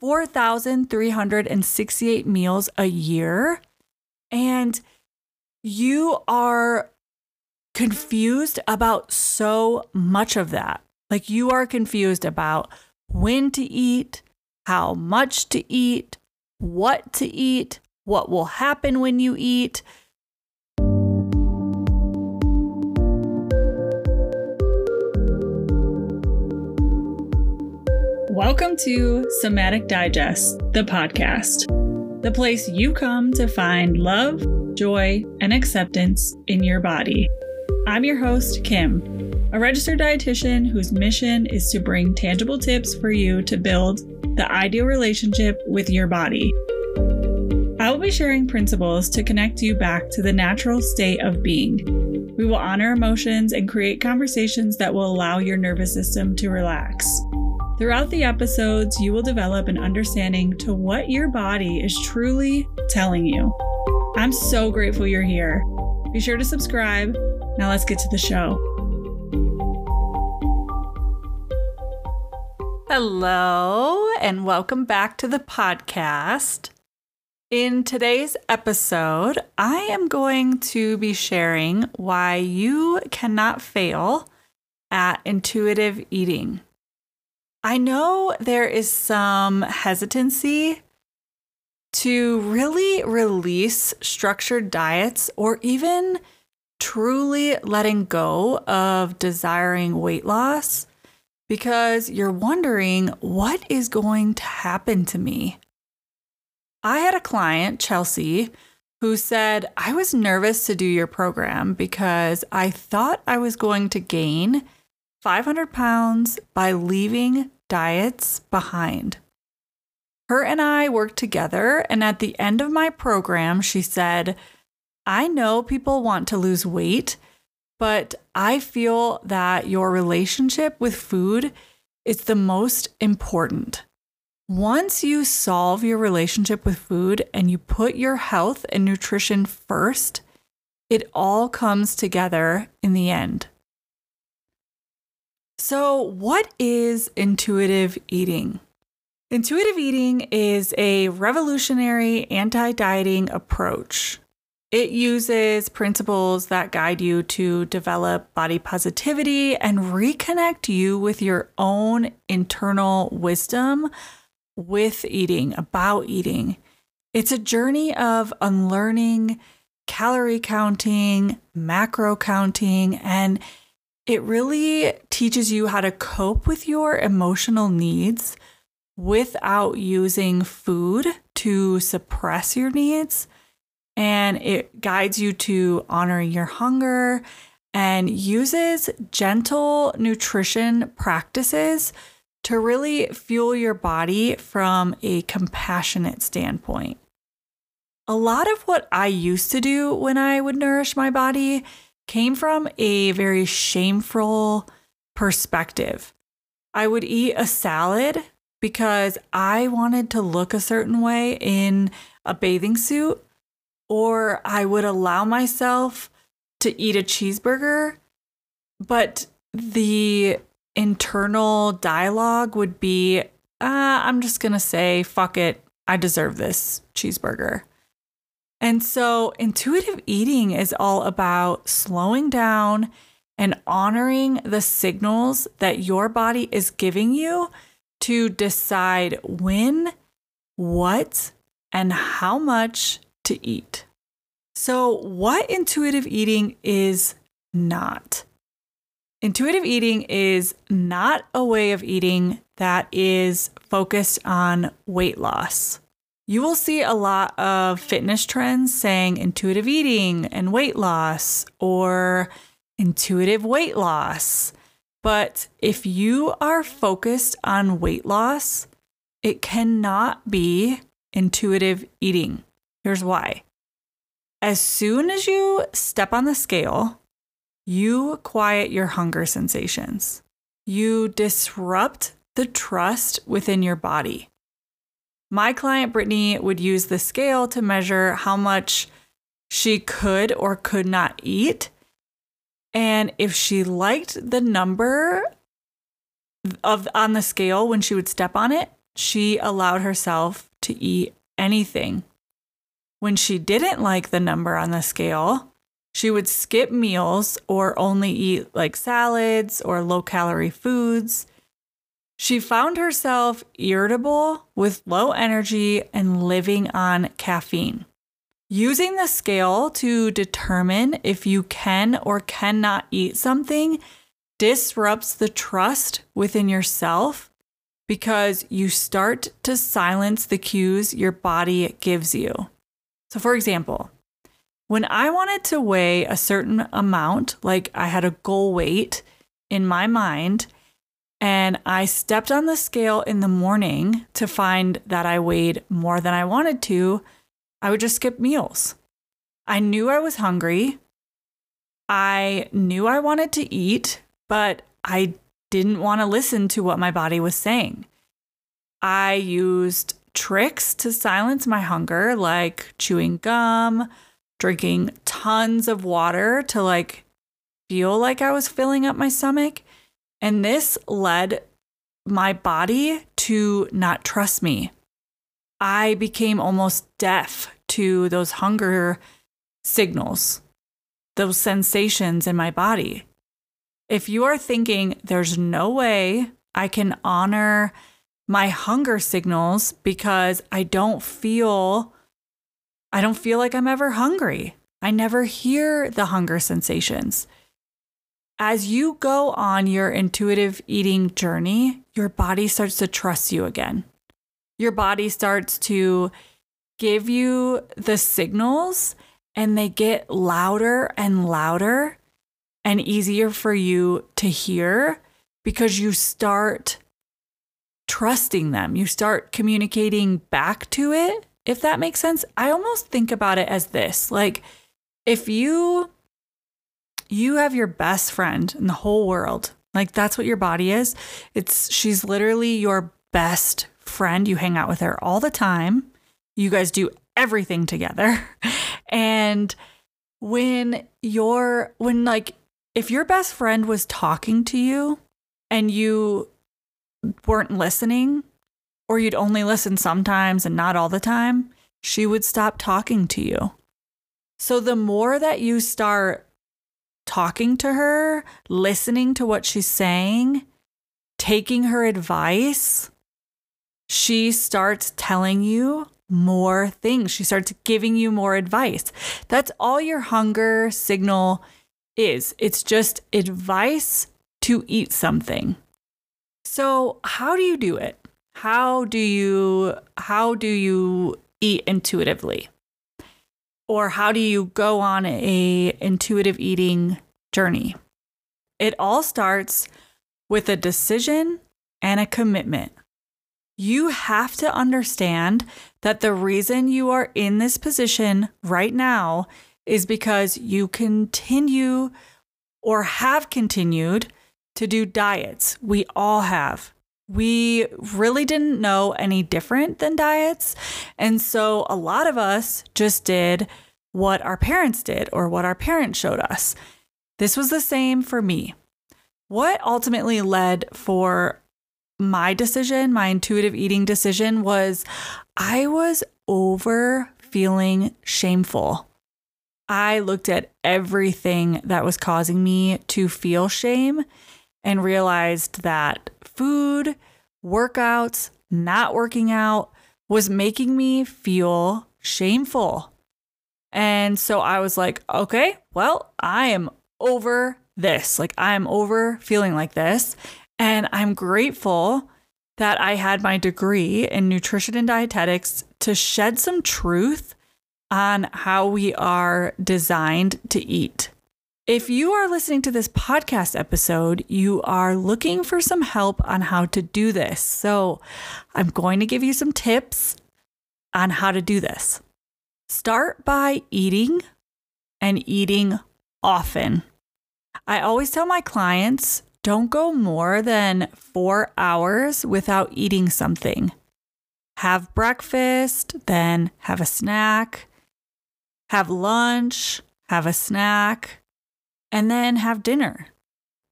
4,368 meals a year. And you are confused about so much of that. Like you are confused about when to eat, how much to eat, what to eat, what will happen when you eat. Welcome to Somatic Digest, the podcast, the place you come to find love, joy, and acceptance in your body. I'm your host, Kim, a registered dietitian whose mission is to bring tangible tips for you to build the ideal relationship with your body. I will be sharing principles to connect you back to the natural state of being. We will honor emotions and create conversations that will allow your nervous system to relax. Throughout the episodes, you will develop an understanding to what your body is truly telling you. I'm so grateful you're here. Be sure to subscribe. Now let's get to the show. Hello, and welcome back to the podcast. In today's episode, I am going to be sharing why you cannot fail at intuitive eating. I know there is some hesitancy to really release structured diets or even truly letting go of desiring weight loss because you're wondering what is going to happen to me. I had a client, Chelsea, who said, I was nervous to do your program because I thought I was going to gain 500 pounds by leaving diets behind. Her and I worked together, and at the end of my program, she said, I know people want to lose weight, but I feel that your relationship with food is the most important. Once you solve your relationship with food and you put your health and nutrition first, it all comes together in the end. So, what is intuitive eating? Intuitive eating is a revolutionary anti dieting approach. It uses principles that guide you to develop body positivity and reconnect you with your own internal wisdom with eating, about eating. It's a journey of unlearning calorie counting, macro counting, and it really teaches you how to cope with your emotional needs without using food to suppress your needs. And it guides you to honoring your hunger and uses gentle nutrition practices to really fuel your body from a compassionate standpoint. A lot of what I used to do when I would nourish my body came from a very shameful perspective. I would eat a salad because I wanted to look a certain way in a bathing suit, or I would allow myself to eat a cheeseburger, but the internal dialogue would be, uh, I'm just going to say, fuck it, I deserve this cheeseburger. And so intuitive eating is all about slowing down and honoring the signals that your body is giving you to decide when, what, and how much to eat. So, what intuitive eating is not? Intuitive eating is not a way of eating that is focused on weight loss you will see a lot of fitness trends saying intuitive eating and weight loss or intuitive weight loss. But if you are focused on weight loss, it cannot be intuitive eating. Here's why. As soon as you step on the scale, you quiet your hunger sensations. You disrupt the trust within your body. My client, Brittany, would use the scale to measure how much she could or could not eat. And if she liked the number of on the scale when she would step on it, she allowed herself to eat anything. When she didn't like the number on the scale, she would skip meals or only eat like salads or low calorie foods. She found herself irritable with low energy and living on caffeine. Using the scale to determine if you can or cannot eat something disrupts the trust within yourself because you start to silence the cues your body gives you. So, for example, when I wanted to weigh a certain amount, like I had a goal weight in my mind, and I stepped on the scale in the morning to find that I weighed more than I wanted to, I would just skip meals. I knew I was hungry. I knew I wanted to eat, but I didn't want to listen to what my body was saying. I used tricks to silence my hunger, like chewing gum, drinking tons of water to like feel like I was filling up my stomach. And this led my body to not trust me. I became almost deaf to those hunger signals, those sensations in my body. If you are thinking, there's no way I can honor my hunger signals because I don't feel I don't feel like I'm ever hungry. I never hear the hunger sensations. As you go on your intuitive eating journey, your body starts to trust you again. Your body starts to give you the signals and they get louder and louder and easier for you to hear because you start trusting them. You start communicating back to it, if that makes sense. I almost think about it as this like, if you you have your best friend in the whole world. Like that's what your body is. It's she's literally your best friend. You hang out with her all the time. You guys do everything together. and when your when like if your best friend was talking to you and you weren't listening or you'd only listen sometimes and not all the time, she would stop talking to you. So the more that you start talking to her, listening to what she's saying, taking her advice, she starts telling you more things. She starts giving you more advice. That's all your hunger signal is. It's just advice to eat something. So, how do you do it? How do you how do you eat intuitively? Or how do you go on a intuitive eating journey? It all starts with a decision and a commitment. You have to understand that the reason you are in this position right now is because you continue or have continued to do diets. We all have. We really didn't know any different than diets. And so a lot of us just did what our parents did or what our parents showed us. This was the same for me. What ultimately led for my decision, my intuitive eating decision, was I was over feeling shameful. I looked at everything that was causing me to feel shame and realized that food, workouts, not working out was making me feel shameful. And so I was like, okay, well, I am over this. Like, I'm over feeling like this. And I'm grateful that I had my degree in nutrition and dietetics to shed some truth on how we are designed to eat. If you are listening to this podcast episode, you are looking for some help on how to do this. So I'm going to give you some tips on how to do this. Start by eating and eating often. I always tell my clients don't go more than four hours without eating something. Have breakfast, then have a snack, have lunch, have a snack, and then have dinner.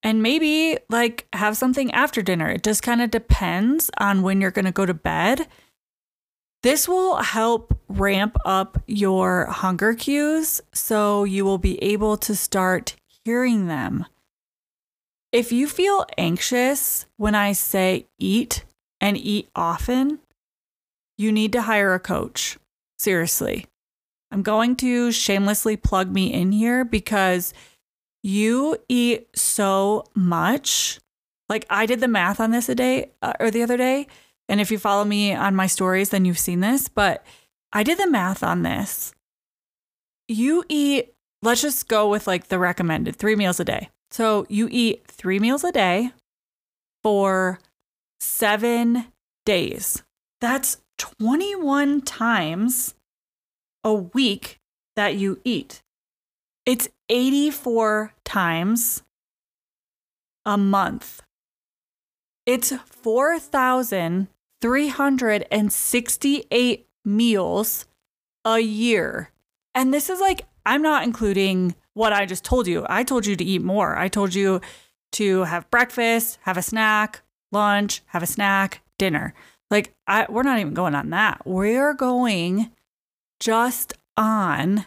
and maybe like have something after dinner. It just kind of depends on when you're going to go to bed. This will help ramp up your hunger cues so you will be able to start hearing them. If you feel anxious when I say eat and eat often, you need to hire a coach. Seriously. I'm going to shamelessly plug me in here because you eat so much. Like I did the math on this a day uh, or the other day, and if you follow me on my stories, then you've seen this. But I did the math on this. You eat. Let's just go with like the recommended three meals a day. So you eat three meals a day for seven days. That's 21 times a week that you eat. It's 84 times a month. It's 4,368 meals a year. And this is like, I'm not including what I just told you. I told you to eat more. I told you to have breakfast, have a snack, lunch, have a snack, dinner. Like, I, we're not even going on that. We're going just on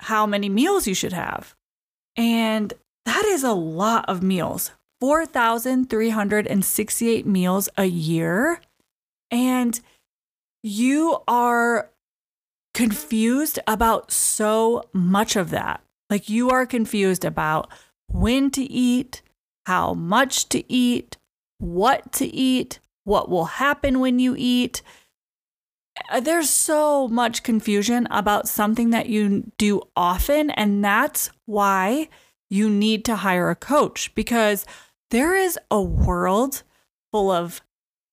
how many meals you should have. And that is a lot of meals 4,368 meals a year. And you are confused about so much of that. Like you are confused about when to eat, how much to eat, what to eat, what will happen when you eat. Uh, there's so much confusion about something that you do often. And that's why you need to hire a coach because there is a world full of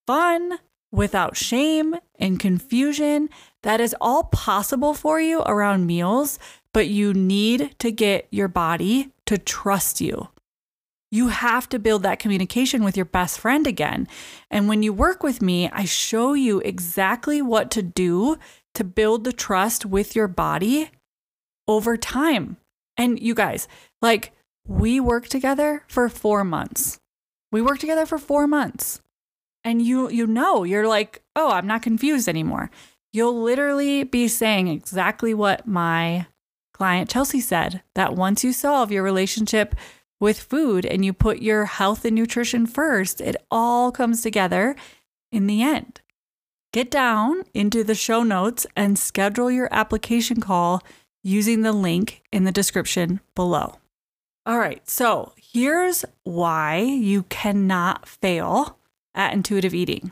fun without shame and confusion that is all possible for you around meals, but you need to get your body to trust you. You have to build that communication with your best friend again. And when you work with me, I show you exactly what to do to build the trust with your body over time. And you guys, like, we work together for four months. We work together for four months. And you you know, you're like, oh, I'm not confused anymore. You'll literally be saying exactly what my client Chelsea said that once you solve your relationship with food and you put your health and nutrition first, it all comes together in the end. Get down into the show notes and schedule your application call using the link in the description below. All right, so here's why you cannot fail at intuitive eating.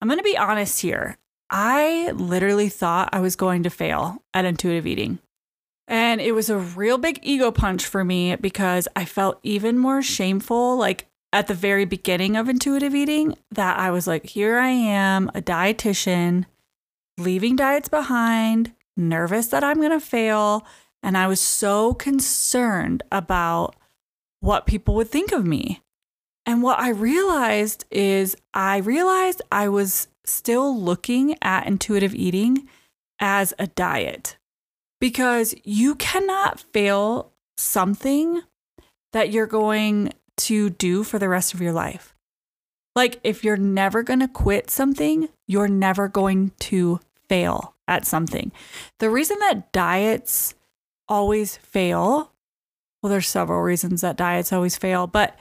I'm going to be honest here. I literally thought I was going to fail at intuitive eating. And it was a real big ego punch for me because I felt even more shameful, like at the very beginning of intuitive eating, that I was like, here I am, a dietitian, leaving diets behind, nervous that I'm going to fail. And I was so concerned about what people would think of me. And what I realized is, I realized I was still looking at intuitive eating as a diet because you cannot fail something that you're going to do for the rest of your life. Like, if you're never going to quit something, you're never going to fail at something. The reason that diets always fail, well, there's several reasons that diets always fail, but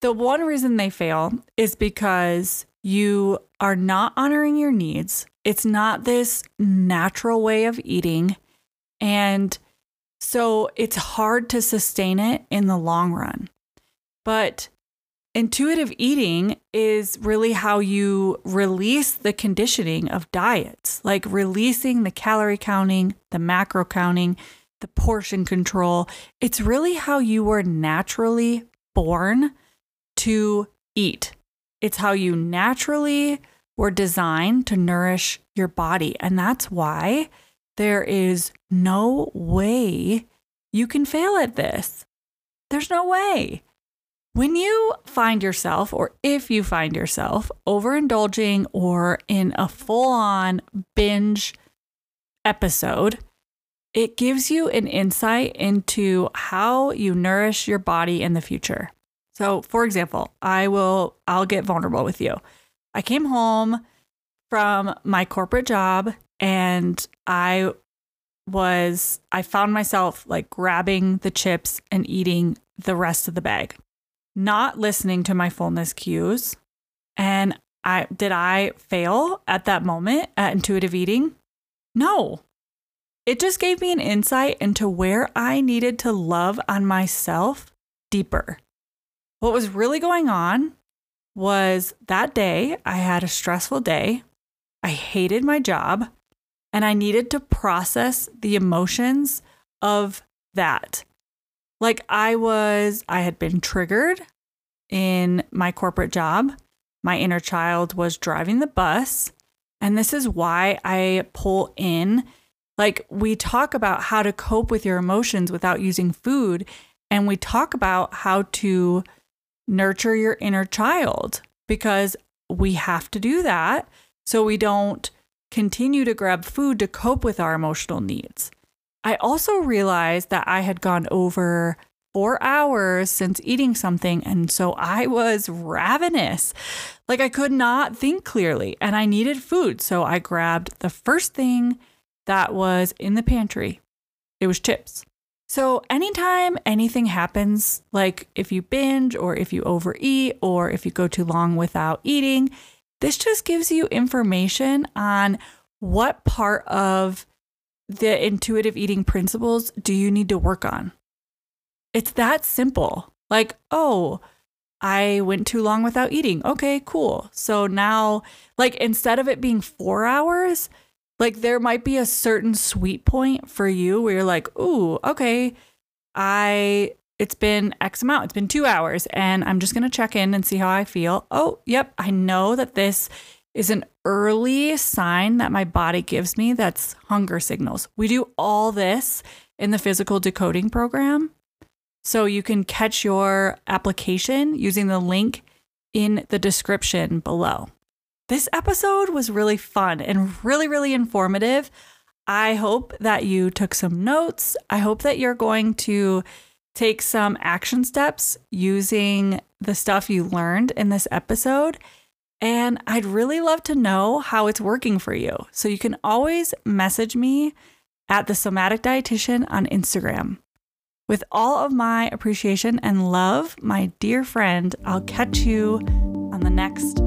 the one reason they fail is because you are not honoring your needs. It's not this natural way of eating. And so it's hard to sustain it in the long run. But intuitive eating is really how you release the conditioning of diets, like releasing the calorie counting, the macro counting, the portion control. It's really how you were naturally born to eat. It's how you naturally were designed to nourish your body. And that's why there is no way you can fail at this. There's no way. When you find yourself, or if you find yourself overindulging or in a full on binge episode, it gives you an insight into how you nourish your body in the future. So, for example, I will I'll get vulnerable with you. I came home from my corporate job and I was I found myself like grabbing the chips and eating the rest of the bag, not listening to my fullness cues. And I did I fail at that moment at intuitive eating? No. It just gave me an insight into where I needed to love on myself deeper. What was really going on was that day I had a stressful day. I hated my job and I needed to process the emotions of that. Like I was, I had been triggered in my corporate job. My inner child was driving the bus. And this is why I pull in. Like, we talk about how to cope with your emotions without using food. And we talk about how to nurture your inner child because we have to do that so we don't continue to grab food to cope with our emotional needs. I also realized that I had gone over four hours since eating something. And so I was ravenous. Like I could not think clearly and I needed food. So I grabbed the first thing that was in the pantry it was chips. So, anytime anything happens, like if you binge or if you overeat or if you go too long without eating, this just gives you information on what part of the intuitive eating principles do you need to work on? It's that simple. Like, oh, I went too long without eating. Okay, cool. So now, like, instead of it being four hours, like there might be a certain sweet point for you where you're like, ooh, okay, I, it's been X amount, it's been two hours, and I'm just gonna check in and see how I feel. Oh, yep, I know that this is an early sign that my body gives me that's hunger signals. We do all this in the physical decoding program. So you can catch your application using the link in the description below. This episode was really fun and really, really informative. I hope that you took some notes. I hope that you're going to take some action steps using the stuff you learned in this episode and I'd really love to know how it's working for you. So you can always message me at the somatic dietitian on Instagram. With all of my appreciation and love, my dear friend, I'll catch you on the next